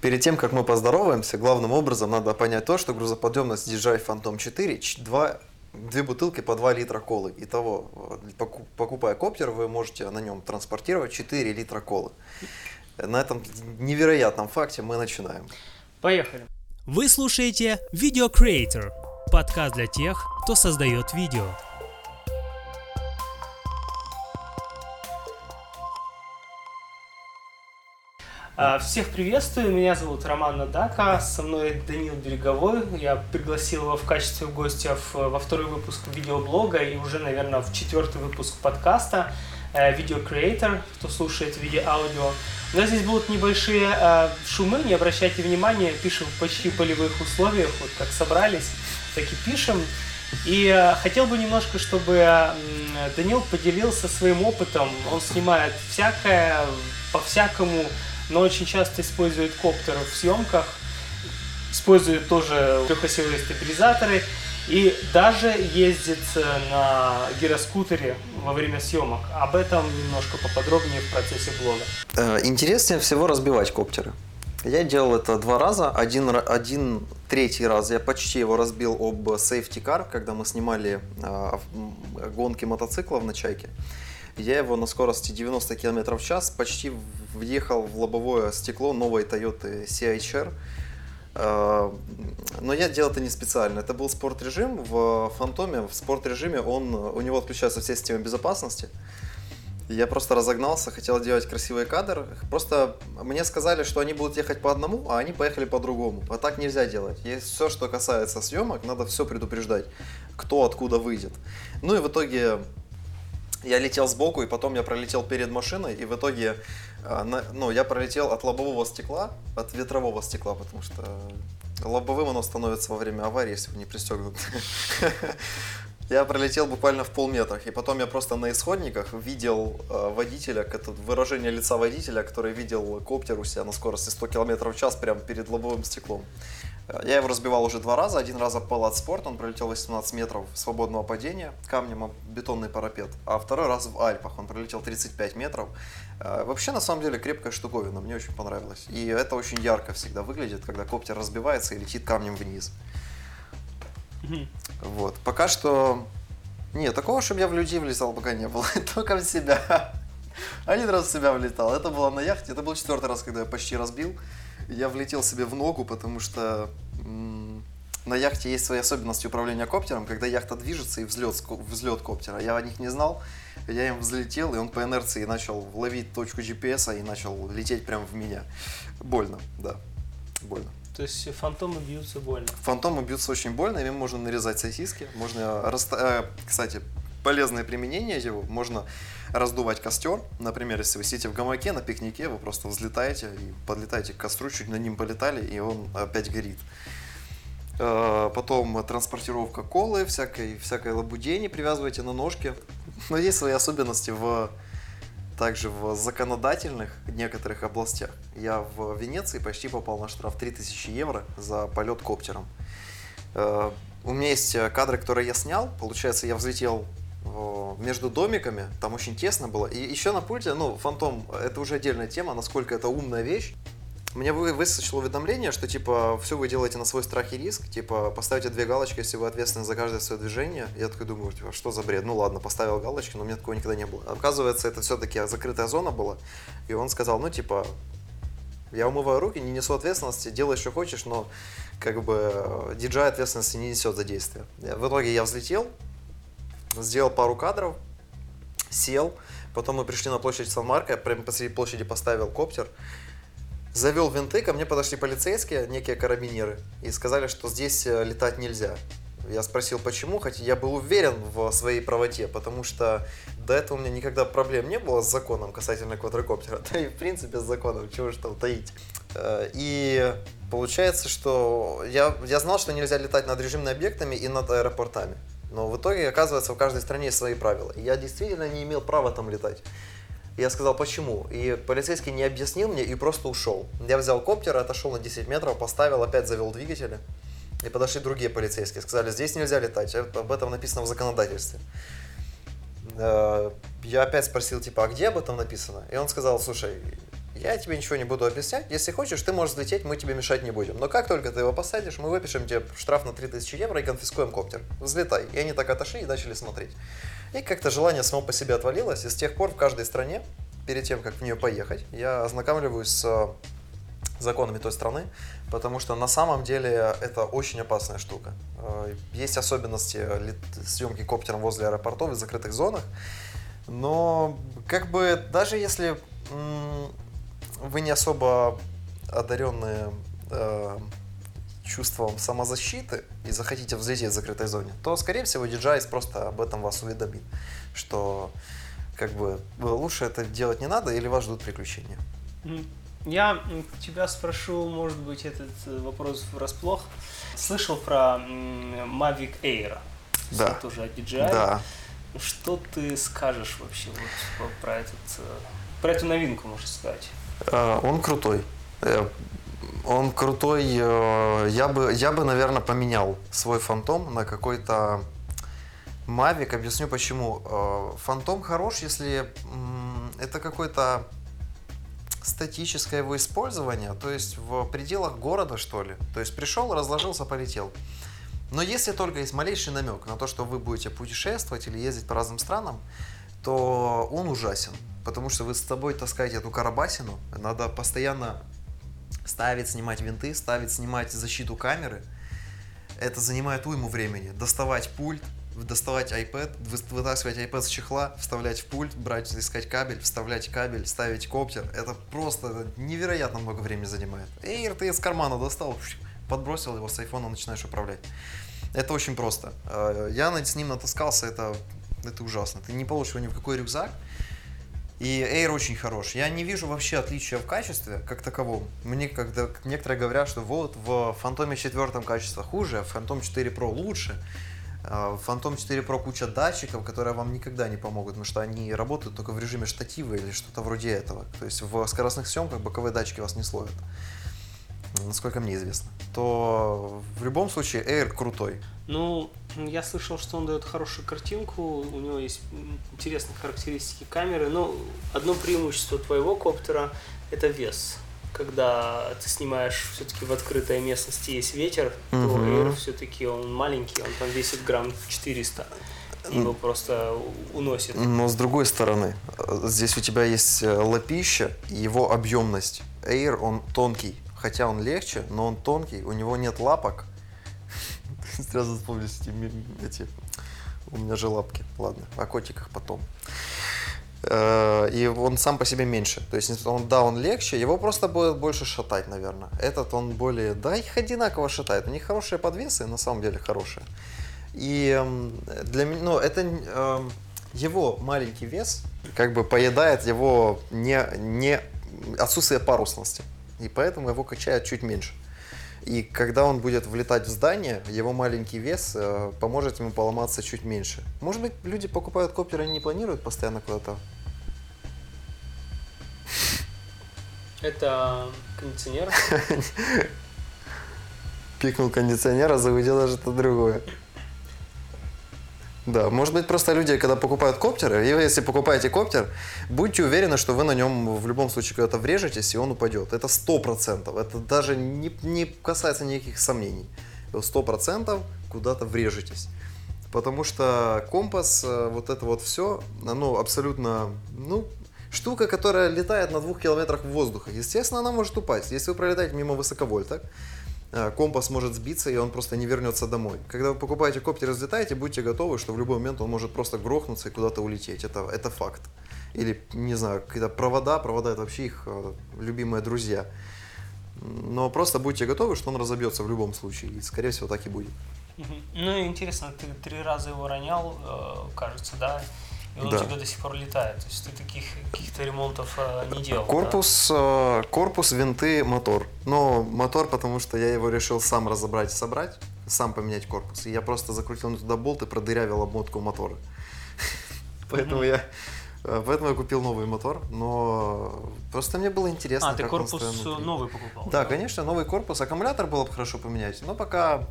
Перед тем, как мы поздороваемся, главным образом надо понять то, что грузоподъемность DJI Phantom 4 2, две бутылки по 2 литра колы. Итого, покупая коптер, вы можете на нем транспортировать 4 литра колы. На этом невероятном факте мы начинаем. Поехали. Вы слушаете Video Creator, подкаст для тех, кто создает видео. Всех приветствую, меня зовут Роман Надака, со мной Данил Береговой. Я пригласил его в качестве гостя во второй выпуск видеоблога и уже, наверное, в четвертый выпуск подкаста Video э, Creator, кто слушает видео-аудио. У нас здесь будут небольшие э, шумы, не обращайте внимания, пишем в почти полевых условиях, вот как собрались, так и пишем. И э, хотел бы немножко, чтобы Данил поделился своим опытом. Он снимает всякое, по-всякому, но очень часто использует коптеры в съемках, использует тоже трехосевые стабилизаторы и даже ездит на гироскутере во время съемок. Об этом немножко поподробнее в процессе блога. Э, интереснее всего разбивать коптеры. Я делал это два раза. Один, один третий раз я почти его разбил об safety car, когда мы снимали э, гонки мотоциклов на Чайке. Я его на скорости 90 км в час почти въехал в лобовое стекло новой Toyota CHR. Э, но я делал это не специально. Это был спорт-режим. В Фантоме, в спорт-режиме, он, у него отключаются все системы безопасности. Я просто разогнался, хотел делать красивые кадры. Просто мне сказали, что они будут ехать по одному, а они поехали по другому. А так нельзя делать. Есть все, что касается съемок, надо все предупреждать, кто откуда выйдет. Ну и в итоге я летел сбоку, и потом я пролетел перед машиной, и в итоге э, ну, я пролетел от лобового стекла, от ветрового стекла, потому что лобовым оно становится во время аварии, если вы не пристегнут. Я пролетел буквально в полметра, и потом я просто на исходниках видел э, водителя, выражение лица водителя, который видел коптер у себя на скорости 100 км в час прямо перед лобовым стеклом. Я его разбивал уже два раза. Один раз об от спорт, он пролетел 18 метров свободного падения камнем об бетонный парапет. А второй раз в Альпах, он пролетел 35 метров. Э, вообще, на самом деле, крепкая штуковина, мне очень понравилось. И это очень ярко всегда выглядит, когда коптер разбивается и летит камнем вниз. Вот. Пока что... Нет, такого, чтобы я в людей влезал, пока не было. Только в себя. Один раз в себя влетал. Это было на яхте. Это был четвертый раз, когда я почти разбил. Я влетел себе в ногу, потому что на яхте есть свои особенности управления коптером, когда яхта движется и взлет, взлет коптера. Я о них не знал. Я им взлетел, и он по инерции начал ловить точку GPS и начал лететь прямо в меня. Больно, да. Больно. То есть фантомы бьются больно? Фантомы бьются очень больно, ими можно нарезать сосиски. Можно, э, кстати, полезное применение его. Можно раздувать костер. Например, если вы сидите в гамаке на пикнике, вы просто взлетаете и подлетаете к костру, чуть на ним полетали, и он опять горит. Э, потом транспортировка колы, всякой, всякой лабудени привязываете на ножки. Но есть свои особенности в также в законодательных некоторых областях. Я в Венеции почти попал на штраф 3000 евро за полет коптером. Э, у меня есть кадры, которые я снял. Получается, я взлетел между домиками, там очень тесно было. И еще на пульте, ну, фантом, это уже отдельная тема, насколько это умная вещь. Мне выскочило уведомление, что типа все вы делаете на свой страх и риск, типа поставьте две галочки, если вы ответственны за каждое свое движение. Я такой думаю, типа, что за бред? Ну ладно, поставил галочки, но у меня такого никогда не было. Оказывается, это все-таки закрытая зона была, и он сказал, ну типа, я умываю руки, не несу ответственности, делай, что хочешь, но как бы DJI ответственности не несет за действие. В итоге я взлетел, сделал пару кадров, сел, потом мы пришли на площадь Сан-Марко, прямо посреди площади поставил коптер, завел винты, ко мне подошли полицейские, некие карабинеры, и сказали, что здесь э, летать нельзя. Я спросил, почему, хотя я был уверен в своей правоте, потому что до этого у меня никогда проблем не было с законом касательно квадрокоптера, да и в принципе с законом, чего же там таить. Э, и получается, что я, я знал, что нельзя летать над режимными объектами и над аэропортами. Но в итоге, оказывается, в каждой стране есть свои правила. И я действительно не имел права там летать. Я сказал, почему. И полицейский не объяснил мне и просто ушел. Я взял коптер, отошел на 10 метров, поставил, опять завел двигатели. И подошли другие полицейские. Сказали, здесь нельзя летать. Об этом написано в законодательстве. Э, я опять спросил, типа, а где об этом написано? И он сказал, слушай, я тебе ничего не буду объяснять. Если хочешь, ты можешь взлететь, мы тебе мешать не будем. Но как только ты его посадишь, мы выпишем тебе штраф на 3000 евро и конфискуем коптер. Взлетай. И они так отошли и начали смотреть. И как-то желание само по себе отвалилось, и с тех пор в каждой стране, перед тем, как в нее поехать, я ознакомливаюсь с э, законами той страны, потому что на самом деле это очень опасная штука. Э, Есть особенности съемки коптером возле аэропортов и закрытых зонах, но как бы даже если вы не особо одаренные э, чувством самозащиты и захотите взлететь в закрытой зоне, то, скорее всего, DJI просто об этом вас уведомит, что как бы лучше это делать не надо или вас ждут приключения. Я тебя спрошу, может быть, этот э, вопрос врасплох. Слышал про Mavic Air? Да. Тоже от DJI. Да. Что ты скажешь вообще вот про этот, э, про эту новинку, можно сказать? Э, Он крутой. Э, Он крутой. э, Я бы, я бы, наверное, поменял свой фантом на какой-то Mavic. Объясню почему. Фантом хорош, если это какой-то статическое его использование, то есть в пределах города, что ли. То есть пришел, разложился, полетел. Но если только есть малейший намек на то, что вы будете путешествовать или ездить по разным странам, то он ужасен. Потому что вы с собой таскаете эту карабасину, надо постоянно ставить, снимать винты, ставить, снимать защиту камеры. Это занимает уйму времени. Доставать пульт, доставать iPad, вы- вытаскивать iPad с чехла, вставлять в пульт, брать, искать кабель, вставлять кабель, ставить коптер. Это просто это невероятно много времени занимает. Эйр ты из кармана достал, подбросил его с айфона, начинаешь управлять. Это очень просто. Э, Я с ним натаскался, это, это ужасно. Ты не получишь его ни в какой рюкзак. И Air очень хорош. Я не вижу вообще отличия в качестве как таковом. Мне когда некоторые говорят, что вот в Фантоме 4 качество хуже, а в Phantom 4 Pro лучше. А В Phantom 4 Pro куча датчиков, которые вам никогда не помогут, потому что они работают только в режиме штатива или что-то вроде этого. То есть в скоростных съемках боковые датчики вас не словят. Насколько мне известно. То в любом случае Air крутой. Ну, я слышал, что он дает хорошую картинку, у него есть интересные характеристики камеры, но одно преимущество твоего коптера – это вес. Когда ты снимаешь все-таки в открытой местности есть ветер, то Мгм. Air все-таки он маленький, он там весит грамм 400. Его просто уносит. Но с другой стороны, э, здесь у тебя есть э, лапища и его объемность. Air, он тонкий, хотя он легче, но он тонкий, у него нет лапок. Сразу вспомнились эти, эти- у меня же лапки, ладно, о котиках потом. Э, И он сам по себе меньше. То есть, он, да, он легче, его просто будет больше шатать, наверное. Этот он более, да, их одинаково шатает. У них хорошие подвесы, на самом деле хорошие. И эм, для меня, ну, это эм, его маленький вес как бы поедает его не, не отсутствие парусности. И поэтому его качает чуть меньше. И когда он будет влетать в здание, его маленький вес э, поможет ему поломаться чуть меньше. Может быть, люди покупают коптеры и не планируют постоянно куда-то. Это кондиционер. Пикнул кондиционер, а загудело что-то другое. Да, может быть, просто люди, когда покупают коптеры, и вы, если покупаете коптер, будьте уверены, что вы на нем в любом случае когда-то врежетесь, и он упадет. Это сто процентов. Это даже не, не касается никаких сомнений. Сто процентов куда-то врежетесь. Потому что компас, э, вот это вот все, оно абсолютно, ну, штука, которая летает на двух километрах воздуха. Естественно, она может упасть. Если вы пролетаете мимо высоковольток, э, компас может сбиться, и он просто не вернется домой. Когда вы покупаете коптер и взлетаете, будьте готовы, что в любой момент он может просто грохнуться и куда-то улететь. Это, это факт. Или, не знаю, какие-то провода, провода это вообще их э, любимые друзья. Но просто будьте готовы, что он разобьется в любом случае. И, скорее всего, так и будет. Ну интересно, ты три раза его ронял, э, кажется, да? И он Да. у тебя до сих пор летает. То есть ты таких каких-то ремонтов э, не делал. да? Корпус, э, корпус, винты, мотор. Но мотор, потому что я его решил сам разобрать и собрать, сам поменять корпус. И я просто закрутил туда болт и продырявил обмотку мотора. Поэтому я э, Поэтому я купил новый мотор, но просто мне было интересно, А, ты корпус новый покупал? Да, конечно, новый корпус. Аккумулятор было бы хорошо поменять, но пока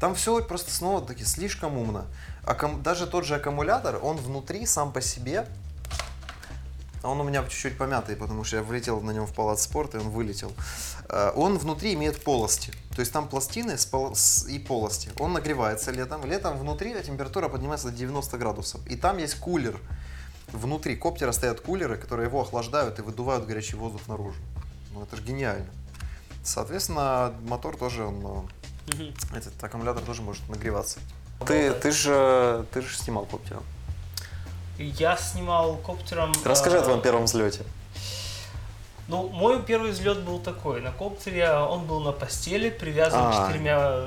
там все просто снова таки слишком умно. Аккум- Даже тот же аккумулятор, он внутри сам по себе А он у меня чуть-чуть помятый, потому что я влетел на нем в палац спорта, и он вылетел. Э, Он внутри имеет полости. То есть там пластины и полости. Он нагревается летом. Летом внутри температура поднимается до 90 градусов. И там есть кулер. Внутри коптера стоят кулеры, которые его охлаждают и выдувают горячий воздух наружу. Ну это же гениально. Соответственно, мотор тоже, он, э, этот аккумулятор тоже может нагреваться. Ты, ты же ты же снимал коптером. Я снимал коптером... Расскажи о э, твоем первом взлете. Ну, мой первый взлет был такой. На коптере он был на постели, привязан А. четырьмя,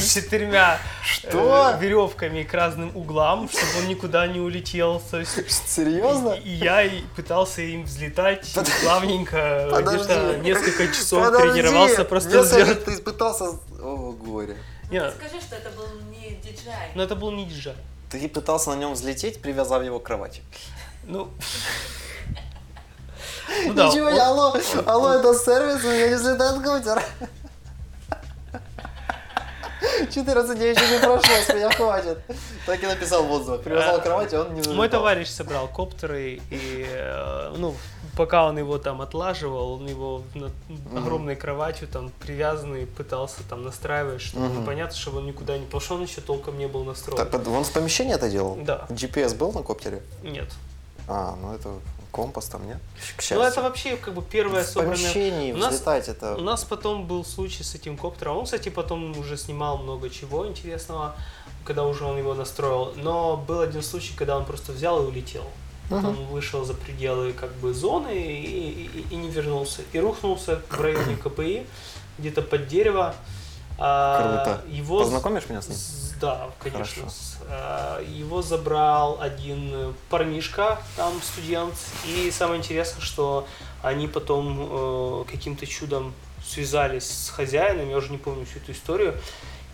четырьмя Что? э, веревками к разным углам, чтобы он никуда не улетел. То есть, Серьезно? и, и я и пытался им взлетать плавненько, Подожди. где-то несколько часов Подожди, тренировался, просто мне взлет. Ты пытался... О, горе. Не, Скажи, что это был не диджей. но это был не диджей. Ты пытался на нем взлететь, привязав его к кровати. Ну, ну да, Ничего, он- алло, алло, это сервис, у меня не взлетает компьютер. 14 дней еще не прошло, с меня хватит. Так и написал в отзывах. Привязал к кровати, он не взлетал. Мой товарищ собрал коптеры, и, э, ну, пока он его там отлаживал, он его над огромной кроватью там привязанный пытался там настраивать, чтобы Мгм. понятно, чтобы он никуда не... Что он еще толком не был настроен. Так, он в помещении это делал? Да. GPS был на коптере? Нет. А, ну это компас там, нет? К счастью. Ну, это вообще как бы первое в помещении У нас- взлетать это... У нас потом был случай с этим коптером. Он, кстати, потом уже снимал много чего интересного, когда уже он его настроил. Но был один случай, когда он просто взял и улетел. Он вышел за пределы как бы зоны и, и- и не вернулся. И рухнулся в районе КПИ, где-то под дерево. А, Круто. Его... Познакомишь меня с ним? Да, конечно. Хорошо. С- а, Его забрал один парнишка, там студент, и самое интересное, что они потом э, каким-то чудом связались с хозяином, я уже не помню всю эту историю,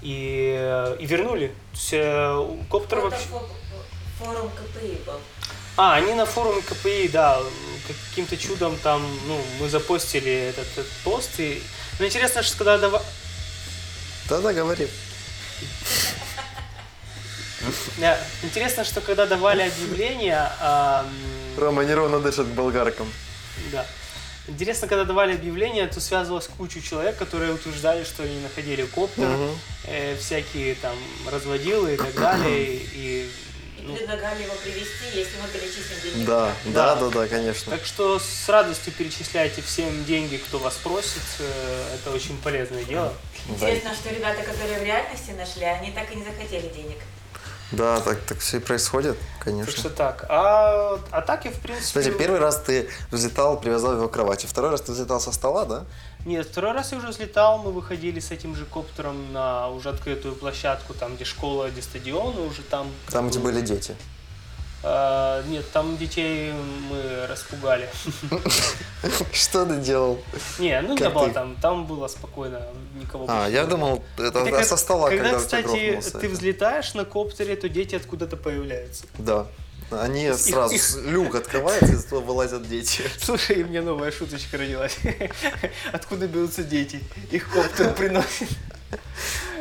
и, э, и вернули. То есть, э, коптер Это вообще... фо- форум КПИ был. А, они на форуме КПИ, да, каким-то чудом там, ну, мы запостили этот, этот пост, и... Но интересно, что когда дава- Да-да, говори. Интересно, что когда давали объявление, Рома неровно дышит к болгаркам. да. Интересно, когда давали объявление, то связывалось кучу человек, которые утверждали, что они находили коптер, Мгм. э, всякие там разводилы и так далее. И, И ну, предлагали его привести, если мы перечислим деньги. Да, Да. да, да, да, конечно. так что с радостью перечисляйте всем деньги, кто вас просит. э, Это очень полезное дело. Интересно, что ребята, которые в реальности нашли, они так и не захотели денег. Да, так, так все и происходит, Так конечно. что так. А, а так и в принципе... Кстати, первый раз ты взлетал, привязал его к кровати. Второй раз ты взлетал со стола, да? Нет, второй раз я уже взлетал, мы выходили с этим же коптером на уже открытую площадку, там где школа, где стадион, и уже там... Там, где были дети. А, нет, там детей мы распугали. Что ты делал? Не, ну не было там, там было спокойно, никого А, я думал, это со стола, когда, кстати, ты взлетаешь на коптере, то дети откуда-то появляются. Да. Они сразу, их- с- люк открывается, из этого вылазят дети. Слушай, и мне новая шуточка родилась. Откуда берутся дети? Их коптер приносит.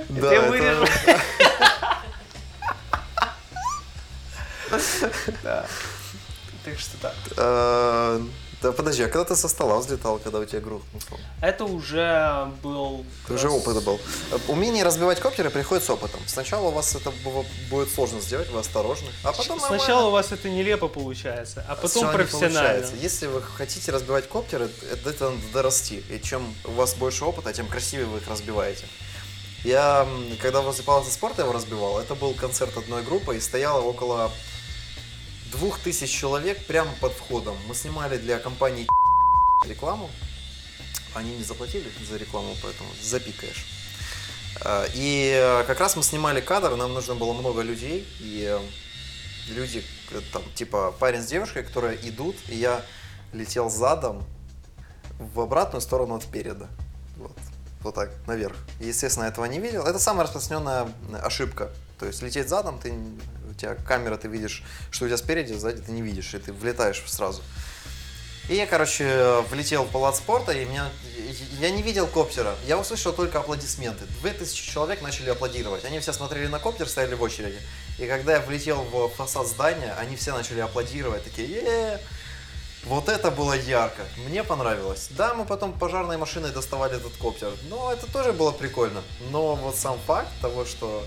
Да, я это- Да. Так что так. Э, Да, подожди, а когда ты со стола взлетал, когда у тебя грохнул? Это уже был... Это уже опыт был. Умение разбивать коптеры приходит с опытом. Сначала у вас это бу- будет сложно сделать, вы осторожны. А потом Сначала нормально. у вас это нелепо получается, а потом Сначала профессионально. Если вы хотите разбивать коптеры, это, это надо дорасти. И чем у вас больше опыта, тем красивее вы их разбиваете. Я, когда возле палаты спорта его разбивал, это был концерт одной группы, и стояло около двух тысяч человек прямо под входом. Мы снимали для компании рекламу. Они не заплатили за рекламу, поэтому запикаешь. А, И э, как раз мы снимали кадр, нам нужно было много людей, и э, люди, э, там, типа парень с девушкой, которые идут, и я летел задом в обратную сторону от переда. Вот, вот так, наверх. Естественно, этого не видел. Это самая распространенная ошибка. То есть лететь задом, ты, тебя камера, ты видишь, что у тебя спереди, сзади ты не видишь, и ты влетаешь сразу. И я, короче, влетел в палац спорта, и меня, я не видел коптера. Я услышал только аплодисменты. Две тысячи человек начали аплодировать. Они все смотрели на коптер, стояли в очереди. И когда я влетел в фасад здания, они все начали аплодировать, такие е Вот это было ярко. Мне понравилось. Да, мы потом пожарной машиной доставали этот коптер. Но это тоже было прикольно. Но вот сам факт того, что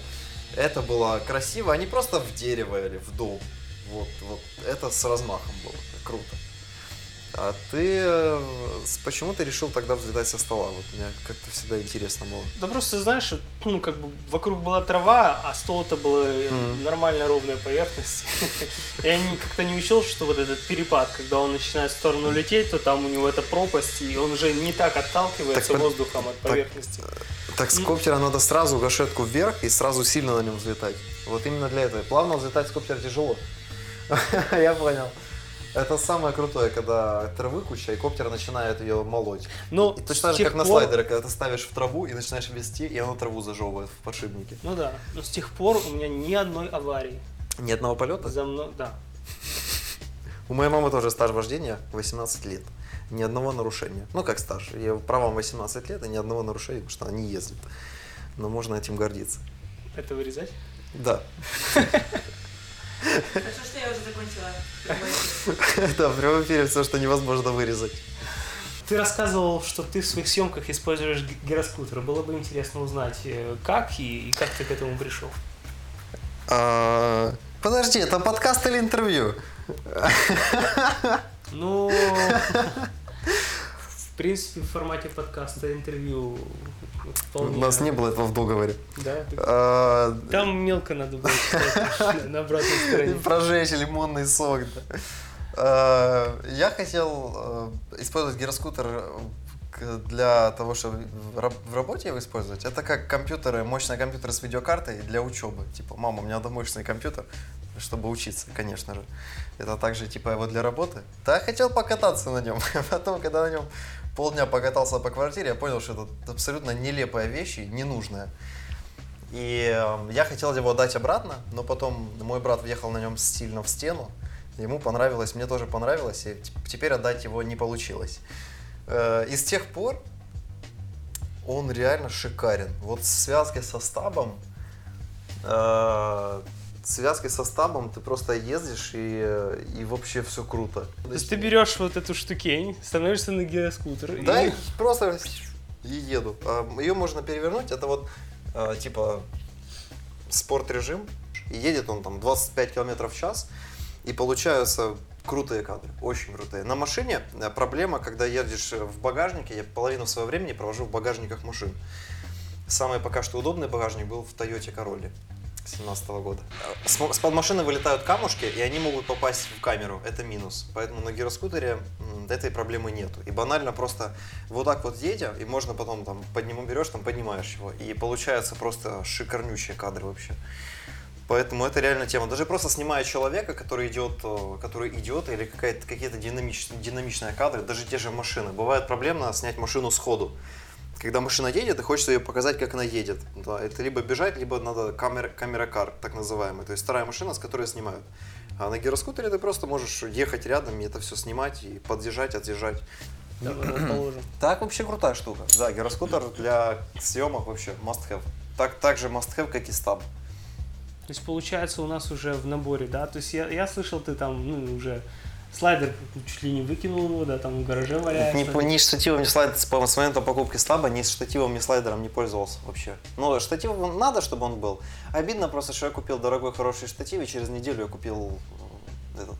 это было красиво, не просто в дерево или в дом. Вот, вот это с размахом было. Круто. А ты э, с- почему ты решил тогда взлетать со стола? Вот мне как-то всегда интересно было. Да просто, знаешь, ну, как бы вокруг была трава, а стол это была Мгм. нормальная ровная поверхность. Я как-то не учел, что вот этот перепад, когда он начинает в сторону лететь, то там у него эта пропасть, и он уже не так отталкивается Так, воздухом от поверхности. Так с Ну- коптера надо сразу гашетку вверх и сразу сильно на нем взлетать. Вот именно для этого. Плавно взлетать с коптера тяжело. Я понял. Это самое крутое, когда травы куча, и коптер начинает ее молоть. Ну, И точно же, как на пор- слайдере, когда ты ставишь в траву и начинаешь вести, и оно траву зажевывает в подшипнике. Ну да, но с тех пор у меня ни одной аварии. Ни одного полета? За мной, да. У моей мамы тоже стаж вождения 18 лет. Ни одного нарушения. Ну, как стаж. Ее правам 18 лет, и ни одного нарушения, потому что она не ездит. Но можно этим гордиться. Это вырезать? Да. Хорошо, что я уже закончила. Да, в прямом эфире все, что невозможно вырезать. Ты рассказывал, что ты в своих съемках используешь гироскутер. Было бы интересно узнать, э, как и, и как ты к этому пришел. А, Подожди, это подкаст или интервью? Ну, принципе, в формате подкаста интервью У вполне. нас не было этого в договоре. Да, А, Там мелко надо было читать на обратной стороне. Прожечь лимонный сок. да. А, Я хотел э, использовать гироскутер для того, чтобы в раб- в работе его использовать. Это как компьютеры, мощные компьютеры с видеокартой для учебы. Типа, мама, у меня надо мощный компьютер, чтобы учиться, конечно же. Это также типа его для работы. Да, я хотел покататься на нем. Потом, когда на нем полдня покатался по квартире, я понял, что это абсолютно нелепая вещь и ненужная. И э, я хотел его дать обратно, но потом мой брат въехал на нем сильно в стену. Ему понравилось, мне тоже понравилось, и теперь отдать его не получилось. Э, И с тех пор он реально шикарен. Вот с связкой со стабом, с связкой со стабом ты просто ездишь и, и вообще все круто. То есть ты берешь вот эту штукень, становишься на гироскутер. Да, и просто и еду. Ее можно перевернуть, это вот э, типа спорт режим, и едет он там 25 километров в час, и получаются крутые кадры, очень крутые. На машине э, проблема, когда едешь в багажнике, я половину своего времени провожу в багажниках машин. Самый пока что удобный багажник был в Toyota Corolla 2017 года. С, с-под машины вылетают камушки, и они могут попасть в камеру. Это минус. Поэтому на гироскутере этой проблемы нету. И банально просто вот так вот едя, и можно потом там подниму берешь, там поднимаешь его. И получаются просто шикарнющие кадры вообще. Поэтому это реально тема. Даже просто снимая человека, который идет, э, который идет, или какие-то динамичные, динамичные кадры, даже те же машины. Бывает проблемно снять машину сходу. Когда машина едет, и хочется ее показать, как она едет. Да, это либо бежать, либо надо камера, камера кар, так называемый. То есть вторая машина, с которой снимают. А на гироскутере ты просто можешь ехать рядом и это все снимать, и подъезжать, отъезжать. Так вообще крутая штука. Да, гироскутер для съемок вообще must have. Так, так же must have, как и стаб. То есть получается у нас уже в наборе, да? То есть я, я слышал, ты там, ну, уже слайдер чуть ли не выкинул его, да, там в гараже валяется. Ни, по- ни штативом, ни слайдером, с момента покупки стаба, ни штативом, ни слайдером не пользовался вообще. Ну, штатив надо, чтобы он был. Обидно просто, что я купил дорогой, хороший штатив, и через неделю я купил этот...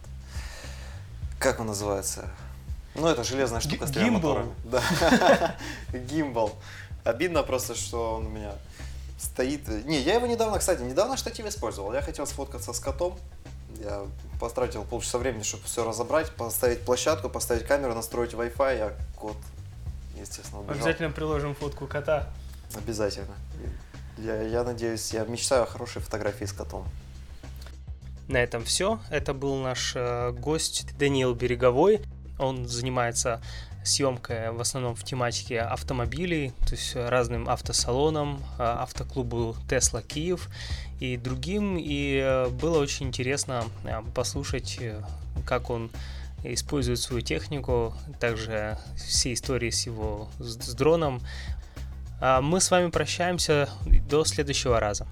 Как он называется? Ну, это железная штука с тремя моторами. Да. Гимбал. Обидно просто, что он у меня стоит. Не, я его недавно, кстати, недавно штатив использовал. Я хотел сфоткаться с котом. Я потратил полчаса времени, чтобы все разобрать, поставить площадку, поставить камеру, настроить Wi-Fi, а кот, естественно, убежал. Обязательно приложим фотку кота. Обязательно. Я, я надеюсь, я мечтаю о хорошей фотографии с котом. На этом все. Это был наш э, гость Даниил Береговой. Он занимается съемкой в основном в тематике автомобилей, то есть разным автосалонам, э, автоклубу Tesla Киев и другим. И э, было очень интересно э, послушать, э, как он использует свою технику, также все истории с его с дроном. А Мы с вами прощаемся до следующего раза.